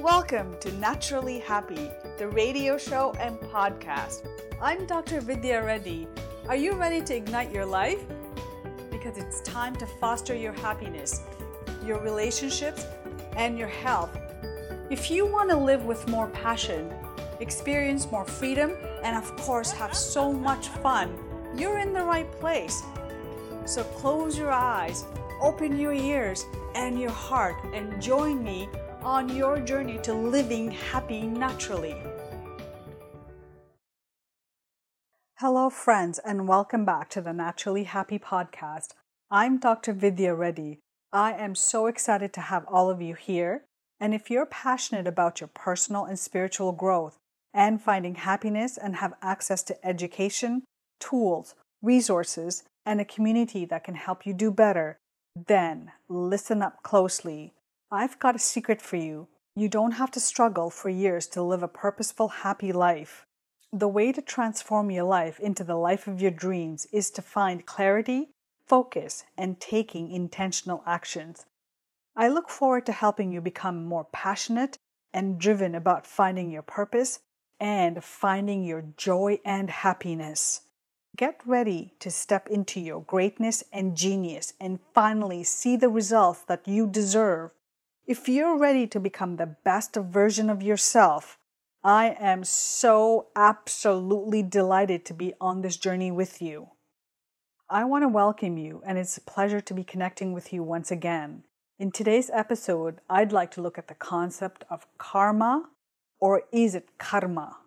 Welcome to Naturally Happy, the radio show and podcast. I'm Dr. Vidya Reddy. Are you ready to ignite your life? Because it's time to foster your happiness, your relationships, and your health. If you want to live with more passion, experience more freedom, and of course have so much fun, you're in the right place. So close your eyes, open your ears and your heart, and join me on your journey to living happy naturally. Hello, friends, and welcome back to the Naturally Happy podcast. I'm Dr. Vidya Reddy. I am so excited to have all of you here. And if you're passionate about your personal and spiritual growth and finding happiness and have access to education, tools, resources, and a community that can help you do better, then listen up closely I've got a secret for you. You don't have to struggle for years to live a purposeful, happy life. The way to transform your life into the life of your dreams is to find clarity, focus, and taking intentional actions. I look forward to helping you become more passionate and driven about finding your purpose and finding your joy and happiness. Get ready to step into your greatness and genius and finally see the results that you deserve if you're ready to become the best version of yourself, I am so absolutely delighted to be on this journey with you. I want to welcome you, and it's a pleasure to be connecting with you once again. In today's episode, I'd like to look at the concept of karma, or is it karma?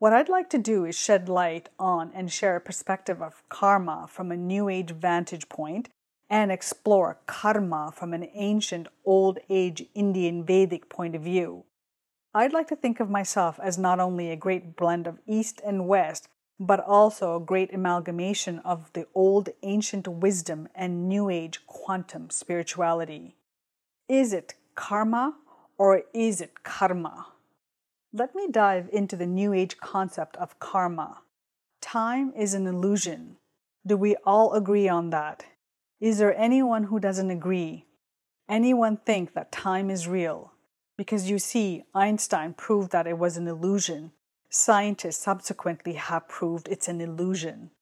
What I'd like to do is shed light on and share a perspective of karma from a New Age vantage point and explore karma from an ancient old age Indian Vedic point of view. I'd like to think of myself as not only a great blend of East and West, but also a great amalgamation of the old ancient wisdom and New Age quantum spirituality. Is it karma or is it karma? Let me dive into the New Age concept of karma. Time is an illusion. Do we all agree on that? Is there anyone who doesn't agree? Anyone think that time is real? Because you see, Einstein proved that it was an illusion. Scientists subsequently have proved it's an illusion.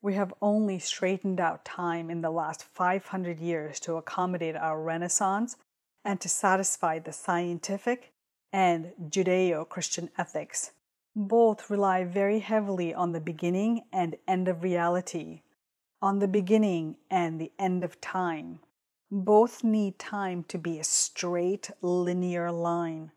We have only straightened out time in the last 500 years to accommodate our Renaissance and to satisfy the scientific and Judeo Christian ethics. Both rely very heavily on the beginning and end of reality on the beginning and the end of time. Both need time to be a straight, linear line.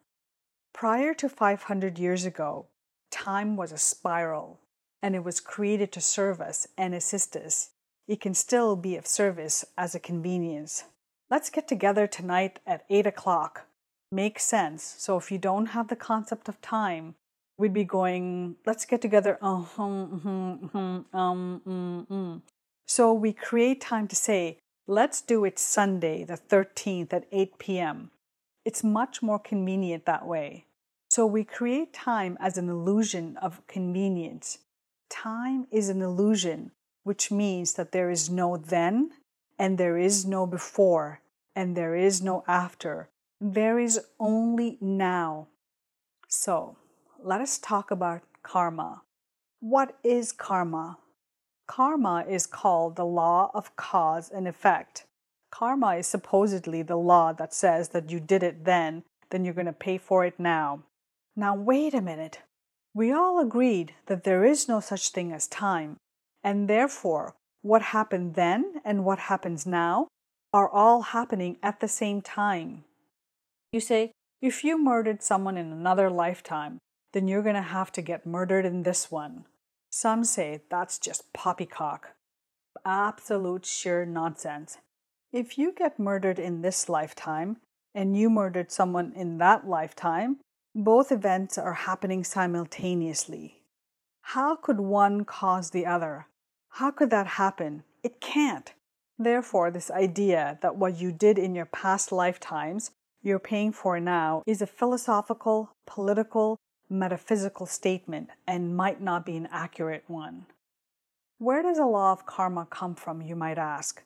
Prior to 500 years ago, time was a spiral, and it was created to serve us and assist us. It can still be of service as a convenience. Let's get together tonight at 8 o'clock. Makes sense. So if you don't have the concept of time, we'd be going, let's get together. Uh, um, um, um, um, um. So we create time to say, let's do it Sunday, the 13th at 8 p.m. It's much more convenient that way. So we create time as an illusion of convenience. Time is an illusion, which means that there is no then, and there is no before, and there is no after. There is only now. So let us talk about karma. What is karma? Karma is called the law of cause and effect. Karma is supposedly the law that says that you did it then, then you're going to pay for it now. Now, wait a minute. We all agreed that there is no such thing as time, and therefore, what happened then and what happens now are all happening at the same time. You say, if you murdered someone in another lifetime, then you're going to have to get murdered in this one. Some say that's just poppycock. Absolute sheer nonsense. If you get murdered in this lifetime and you murdered someone in that lifetime, both events are happening simultaneously. How could one cause the other? How could that happen? It can't. Therefore, this idea that what you did in your past lifetimes you're paying for now is a philosophical, political, metaphysical statement and might not be an accurate one. Where does the law of karma come from, you might ask?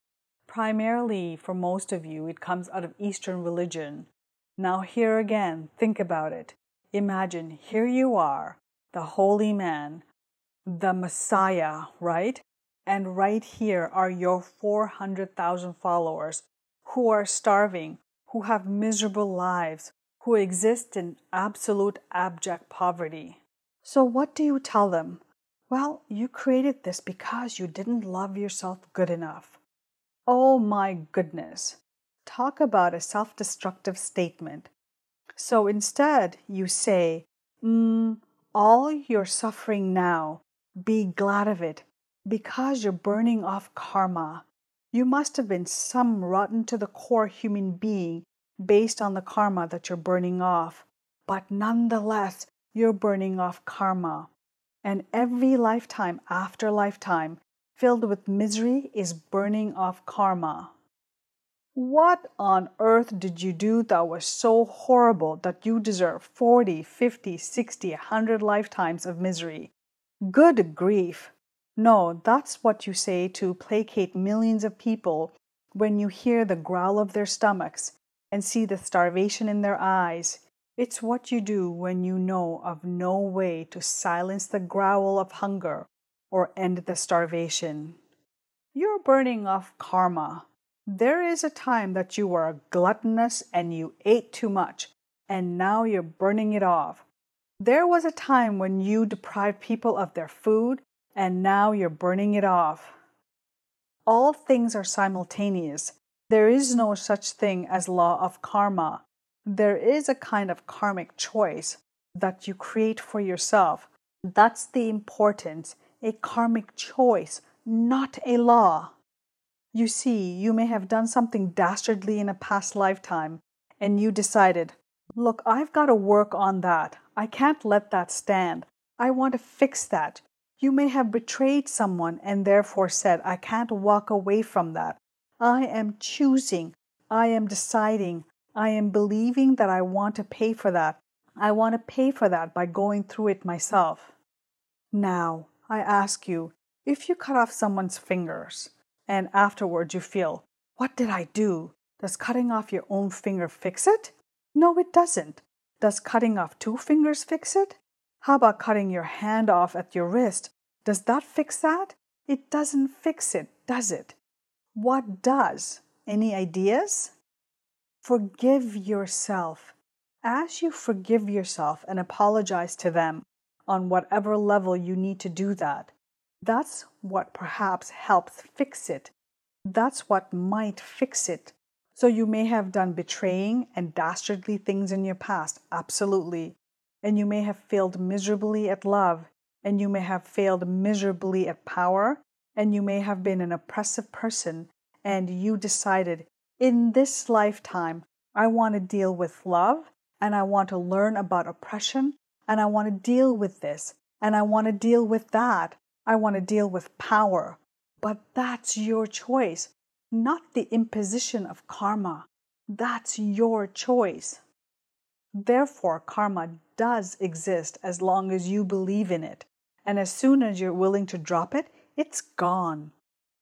Primarily, for most of you, it comes out of Eastern religion. Now, here again, think about it. Imagine here you are, the holy man, the Messiah, right? And right here are your 400,000 followers who are starving, who have miserable lives, who exist in absolute abject poverty. So, what do you tell them? Well, you created this because you didn't love yourself good enough. Oh my goodness. Talk about a self destructive statement. So instead, you say, mm, All you're suffering now, be glad of it because you're burning off karma. You must have been some rotten to the core human being based on the karma that you're burning off. But nonetheless, you're burning off karma and every lifetime after lifetime filled with misery is burning off karma. What on earth did you do that was so horrible that you deserve 40, 50, 60, 100 lifetimes of misery? Good grief! No, that's what you say to placate millions of people when you hear the growl of their stomachs and see the starvation in their eyes it's what you do when you know of no way to silence the growl of hunger or end the starvation. You're burning off karma. There is a time that you were gluttonous and you ate too much, and now you're burning it off. There was a time when you deprived people of their food, and now you're burning it off. All things are simultaneous. There is no such thing as law of karma there is a kind of karmic choice that you create for yourself. That's the importance, a karmic choice, not a law. You see, you may have done something dastardly in a past lifetime, and you decided, look, I've got to work on that. I can't let that stand. I want to fix that. You may have betrayed someone and therefore said, I can't walk away from that. I am choosing. I am deciding. I am believing that I want to pay for that. I want to pay for that by going through it myself. Now, I ask you if you cut off someone's fingers and afterwards you feel, What did I do? Does cutting off your own finger fix it? No, it doesn't. Does cutting off two fingers fix it? How about cutting your hand off at your wrist? Does that fix that? It doesn't fix it, does it? What does? Any ideas? Forgive yourself. As you forgive yourself and apologize to them on whatever level you need to do that, that's what perhaps helps fix it. That's what might fix it. So you may have done betraying and dastardly things in your past, absolutely. And you may have failed miserably at love, and you may have failed miserably at power, and you may have been an oppressive person, and you decided in this lifetime, I want to deal with love and I want to learn about oppression and I want to deal with this and I want to deal with that. I want to deal with power. But that's your choice, not the imposition of karma. That's your choice. Therefore, karma does exist as long as you believe in it. And as soon as you're willing to drop it, it's gone.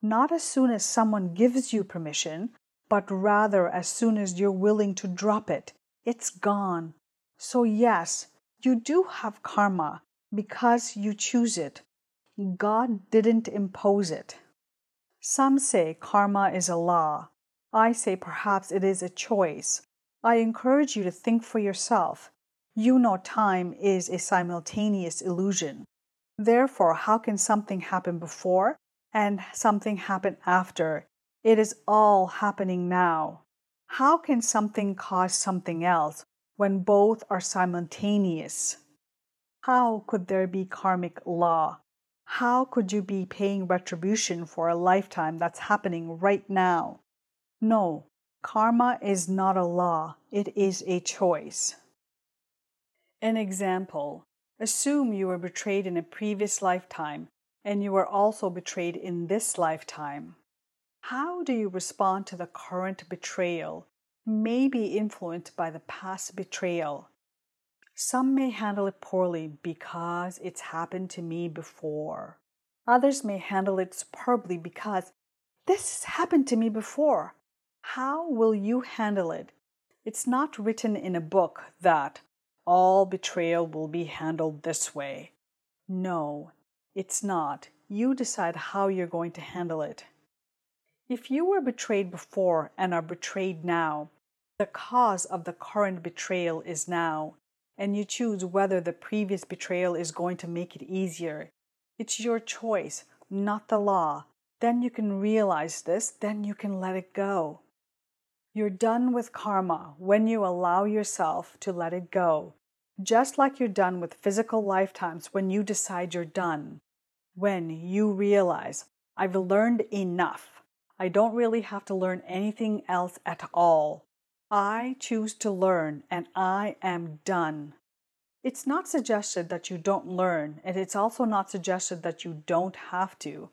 Not as soon as someone gives you permission, but rather as soon as you're willing to drop it, it's gone. So, yes, you do have karma because you choose it. God didn't impose it. Some say karma is a law. I say perhaps it is a choice. I encourage you to think for yourself. You know time is a simultaneous illusion. Therefore, how can something happen before and something happen after it is all happening now. How can something cause something else when both are simultaneous? How could there be karmic law? How could you be paying retribution for a lifetime that's happening right now? No, karma is not a law, it is a choice. An example Assume you were betrayed in a previous lifetime and you were also betrayed in this lifetime. How do you respond to the current betrayal? May be influenced by the past betrayal. Some may handle it poorly because it's happened to me before. Others may handle it superbly because this has happened to me before. How will you handle it? It's not written in a book that all betrayal will be handled this way. No, it's not. You decide how you're going to handle it. If you were betrayed before and are betrayed now, the cause of the current betrayal is now, and you choose whether the previous betrayal is going to make it easier. It's your choice, not the law. Then you can realize this, then you can let it go. You're done with karma when you allow yourself to let it go, just like you're done with physical lifetimes when you decide you're done. When you realize, I've learned enough. I don't really have to learn anything else at all. I choose to learn and I am done. It's not suggested that you don't learn, and it's also not suggested that you don't have to.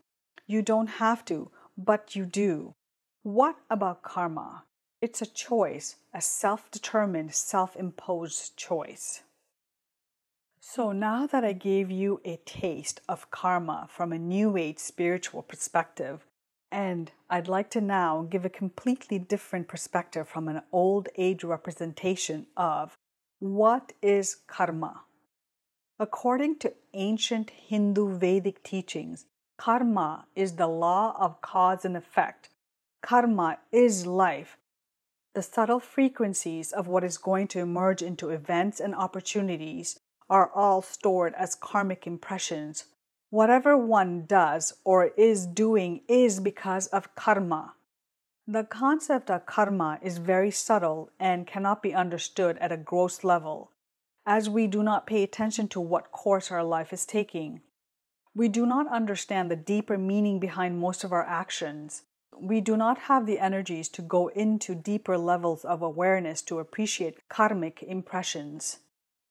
You don't have to, but you do. What about karma? It's a choice, a self determined, self imposed choice. So now that I gave you a taste of karma from a New Age spiritual perspective, and I'd like to now give a completely different perspective from an old age representation of what is karma. According to ancient Hindu Vedic teachings, karma is the law of cause and effect. Karma is life. The subtle frequencies of what is going to emerge into events and opportunities are all stored as karmic impressions Whatever one does or is doing is because of karma. The concept of karma is very subtle and cannot be understood at a gross level, as we do not pay attention to what course our life is taking. We do not understand the deeper meaning behind most of our actions. We do not have the energies to go into deeper levels of awareness to appreciate karmic impressions.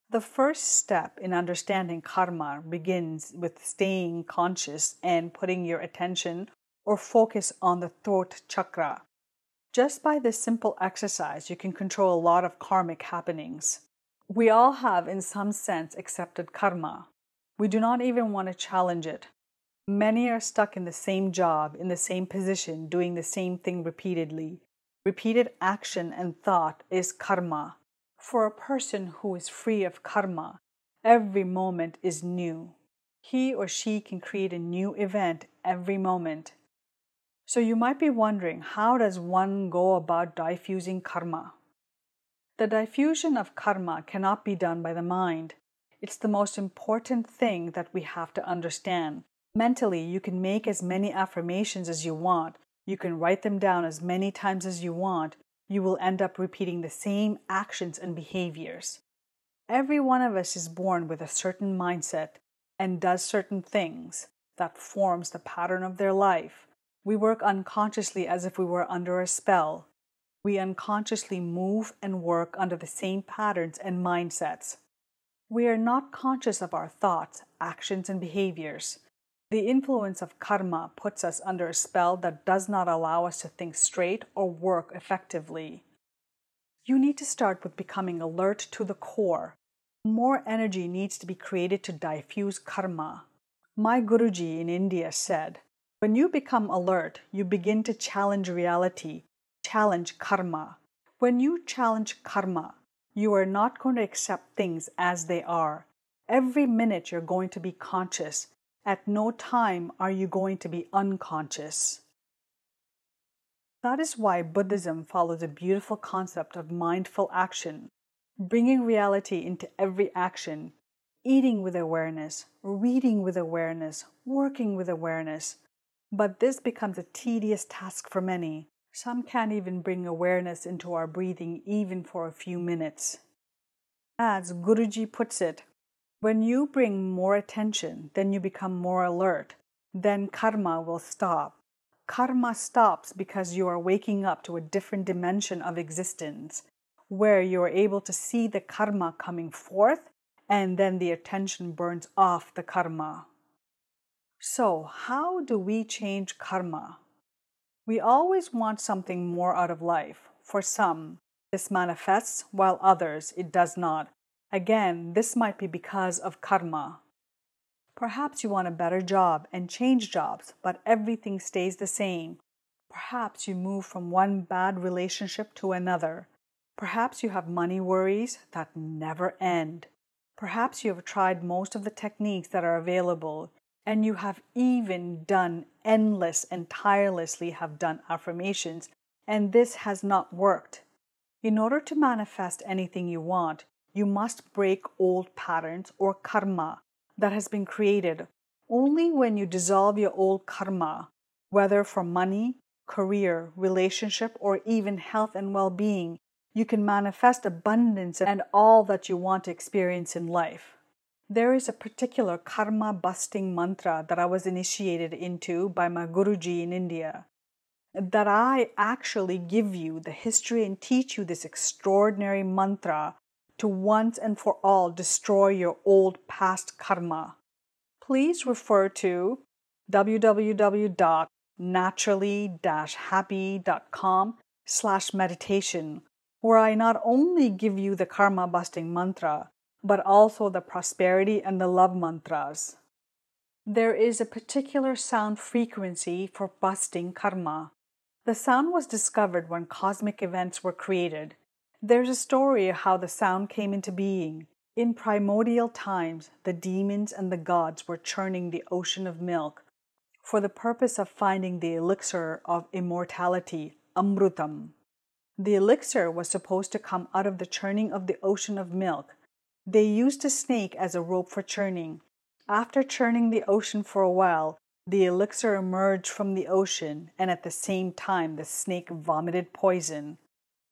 The first step in understanding karma begins with staying conscious and putting your attention or focus on the throat chakra. Just by this simple exercise, you can control a lot of karmic happenings. We all have, in some sense, accepted karma. We do not even want to challenge it. Many are stuck in the same job, in the same position, doing the same thing repeatedly. Repeated action and thought is karma. For a person who is free of karma, every moment is new. He or she can create a new event every moment. So you might be wondering how does one go about diffusing karma? The diffusion of karma cannot be done by the mind. It's the most important thing that we have to understand. Mentally, you can make as many affirmations as you want. You can write them down as many times as you want you will end up repeating the same actions and behaviors. Every one of us is born with a certain mindset and does certain things that forms the pattern of their life. We work unconsciously as if we were under a spell. We unconsciously move and work under the same patterns and mindsets. We are not conscious of our thoughts, actions, and behaviors. The influence of karma puts us under a spell that does not allow us to think straight or work effectively. You need to start with becoming alert to the core. More energy needs to be created to diffuse karma. My Guruji in India said, When you become alert, you begin to challenge reality, challenge karma. When you challenge karma, you are not going to accept things as they are. Every minute you're going to be conscious at no time are you going to be unconscious. That is why Buddhism follows a beautiful concept of mindful action, bringing reality into every action, eating with awareness, reading with awareness, working with awareness. But this becomes a tedious task for many. Some can't even bring awareness into our breathing even for a few minutes. As Guruji puts it, when you bring more attention, then you become more alert. Then karma will stop. Karma stops because you are waking up to a different dimension of existence where you are able to see the karma coming forth and then the attention burns off the karma. So, how do we change karma? We always want something more out of life. For some, this manifests, while others, it does not. Again, this might be because of karma. Perhaps you want a better job and change jobs, but everything stays the same. Perhaps you move from one bad relationship to another. Perhaps you have money worries that never end. Perhaps you have tried most of the techniques that are available, and you have even done endless and tirelessly have done affirmations, and this has not worked. In order to manifest anything you want, you must break old patterns or karma that has been created. Only when you dissolve your old karma, whether for money, career, relationship, or even health and well being, you can manifest abundance and all that you want to experience in life. There is a particular karma busting mantra that I was initiated into by my Guruji in India. That I actually give you the history and teach you this extraordinary mantra to once and for all destroy your old past karma. Please refer to www.naturally-happy.com slash meditation where I not only give you the karma busting mantra, but also the prosperity and the love mantras. There is a particular sound frequency for busting karma. The sound was discovered when cosmic events were created. There's a story of how the sound came into being. In primordial times, the demons and the gods were churning the ocean of milk for the purpose of finding the elixir of immortality, Amrutam. The elixir was supposed to come out of the churning of the ocean of milk. They used a snake as a rope for churning. After churning the ocean for a while, the elixir emerged from the ocean, and at the same time, the snake vomited poison.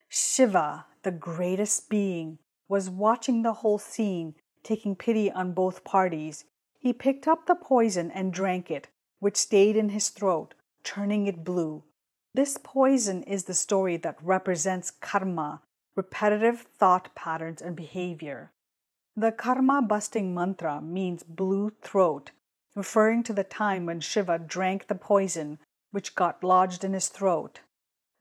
Shiva, the greatest being, was watching the whole scene, taking pity on both parties. He picked up the poison and drank it, which stayed in his throat, turning it blue. This poison is the story that represents karma, repetitive thought patterns and behavior. The karma busting mantra means blue throat, referring to the time when Shiva drank the poison which got lodged in his throat.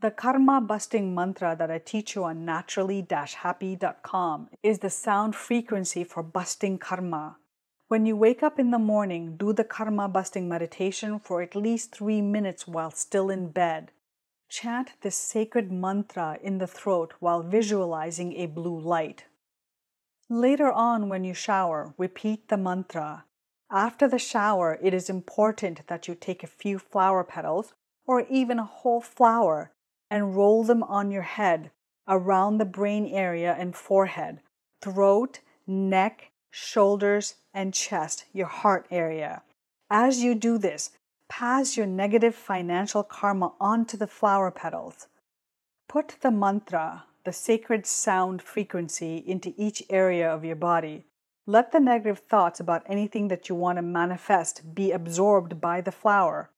The karma busting mantra that I teach you on naturally happy.com is the sound frequency for busting karma. When you wake up in the morning, do the karma busting meditation for at least three minutes while still in bed. Chant this sacred mantra in the throat while visualizing a blue light. Later on, when you shower, repeat the mantra. After the shower, it is important that you take a few flower petals or even a whole flower and roll them on your head around the brain area and forehead, throat, neck, shoulders, and chest, your heart area. As you do this, pass your negative financial karma onto the flower petals. Put the mantra, the sacred sound frequency, into each area of your body. Let the negative thoughts about anything that you want to manifest be absorbed by the flower.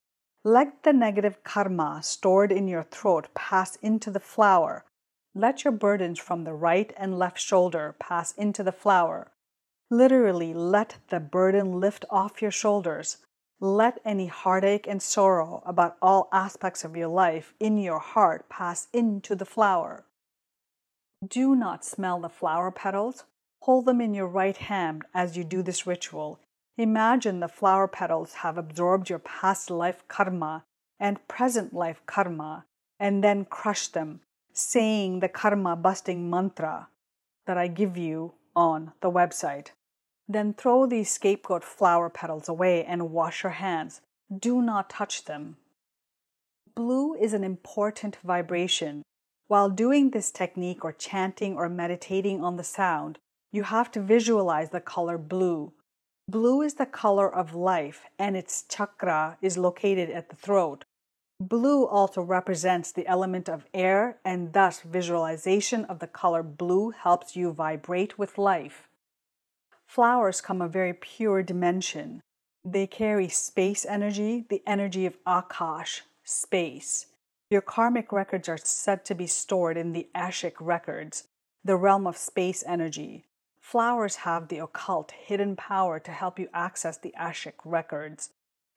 Let the negative karma stored in your throat pass into the flower. Let your burdens from the right and left shoulder pass into the flower. Literally, let the burden lift off your shoulders. Let any heartache and sorrow about all aspects of your life in your heart pass into the flower. Do not smell the flower petals. Hold them in your right hand as you do this ritual. Imagine the flower petals have absorbed your past life karma and present life karma, and then crush them, saying the karma busting mantra that I give you on the website. Then throw these scapegoat flower petals away and wash your hands. Do not touch them. Blue is an important vibration. While doing this technique or chanting or meditating on the sound, you have to visualize the color blue. Blue is the color of life and its chakra is located at the throat. Blue also represents the element of air, and thus visualization of the color blue helps you vibrate with life. Flowers come a very pure dimension. They carry space energy, the energy of Akash, space. Your karmic records are said to be stored in the Akashic records, the realm of space energy. Flowers have the occult hidden power to help you access the Akashic records.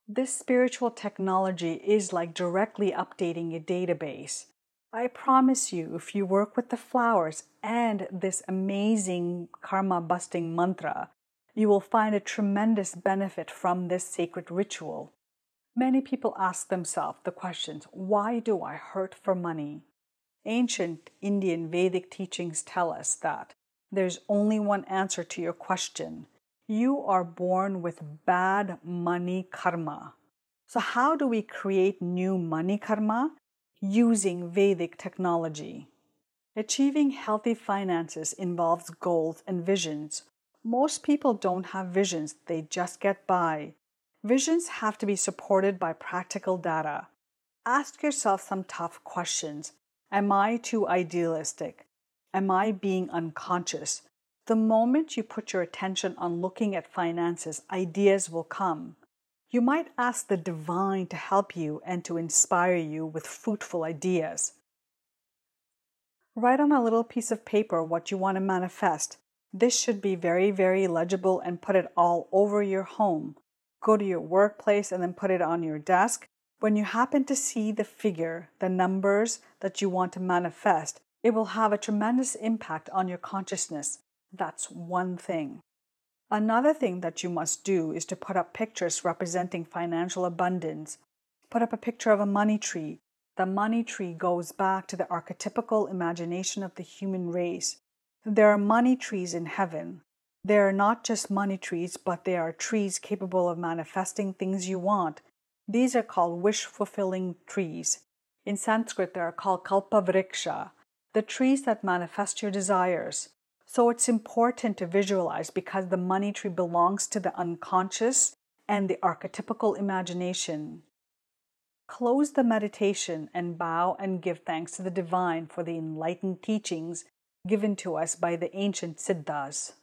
This spiritual technology is like directly updating a database. I promise you, if you work with the flowers and this amazing karma busting mantra, you will find a tremendous benefit from this sacred ritual. Many people ask themselves the questions why do I hurt for money? Ancient Indian Vedic teachings tell us that there's only one answer to your question. You are born with bad money karma. So, how do we create new money karma? Using Vedic technology. Achieving healthy finances involves goals and visions. Most people don't have visions, they just get by. Visions have to be supported by practical data. Ask yourself some tough questions. Am I too idealistic? Am I being unconscious? The moment you put your attention on looking at finances, ideas will come. You might ask the divine to help you and to inspire you with fruitful ideas. Write on a little piece of paper what you want to manifest. This should be very, very legible and put it all over your home. Go to your workplace and then put it on your desk. When you happen to see the figure, the numbers that you want to manifest, it will have a tremendous impact on your consciousness. That's one thing. Another thing that you must do is to put up pictures representing financial abundance. Put up a picture of a money tree, the money tree goes back to the archetypical imagination of the human race. There are money trees in heaven. They are not just money trees, but they are trees capable of manifesting things you want. These are called wish fulfilling trees. In Sanskrit, they are called kalpavriksha, the trees that manifest your desires. So it's important to visualize because the money tree belongs to the unconscious and the archetypical imagination. Close the meditation and bow and give thanks to the divine for the enlightened teachings given to us by the ancient Siddhas.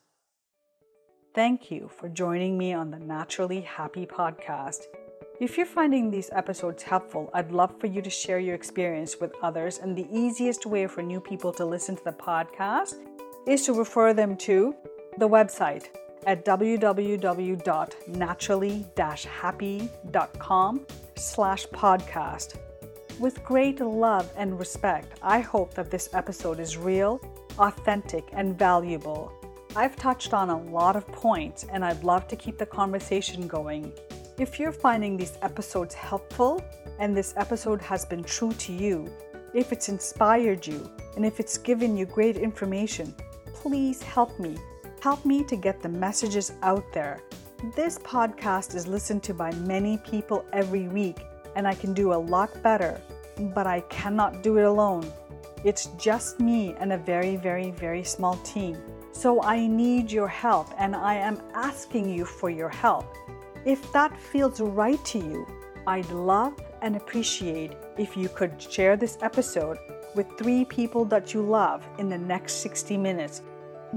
Thank you for joining me on the Naturally Happy podcast. If you're finding these episodes helpful, I'd love for you to share your experience with others. And the easiest way for new people to listen to the podcast is to refer them to the website at www.naturally-happy.com slash podcast. With great love and respect, I hope that this episode is real, authentic, and valuable. I've touched on a lot of points, and I'd love to keep the conversation going. If you're finding these episodes helpful and this episode has been true to you, if it's inspired you, and if it's given you great information, please help me. Help me to get the messages out there this podcast is listened to by many people every week, and I can do a lot better, but I cannot do it alone. It's just me and a very, very, very small team. So I need your help, and I am asking you for your help. If that feels right to you, I'd love and appreciate if you could share this episode with three people that you love in the next 60 minutes.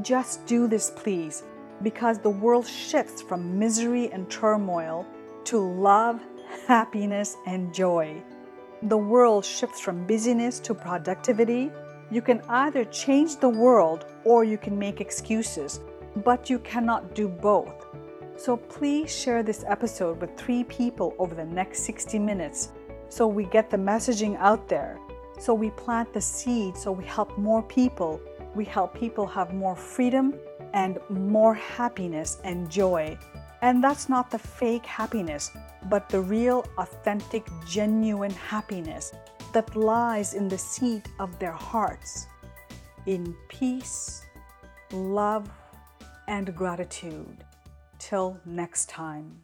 Just do this, please because the world shifts from misery and turmoil to love, happiness, and joy. The world shifts from busyness to productivity. You can either change the world or you can make excuses, but you cannot do both. So please share this episode with three people over the next 60 minutes so we get the messaging out there. So we plant the seed so we help more people. We help people have more freedom and more happiness and joy. And that's not the fake happiness, but the real, authentic, genuine happiness that lies in the seat of their hearts in peace, love, and gratitude. Till next time.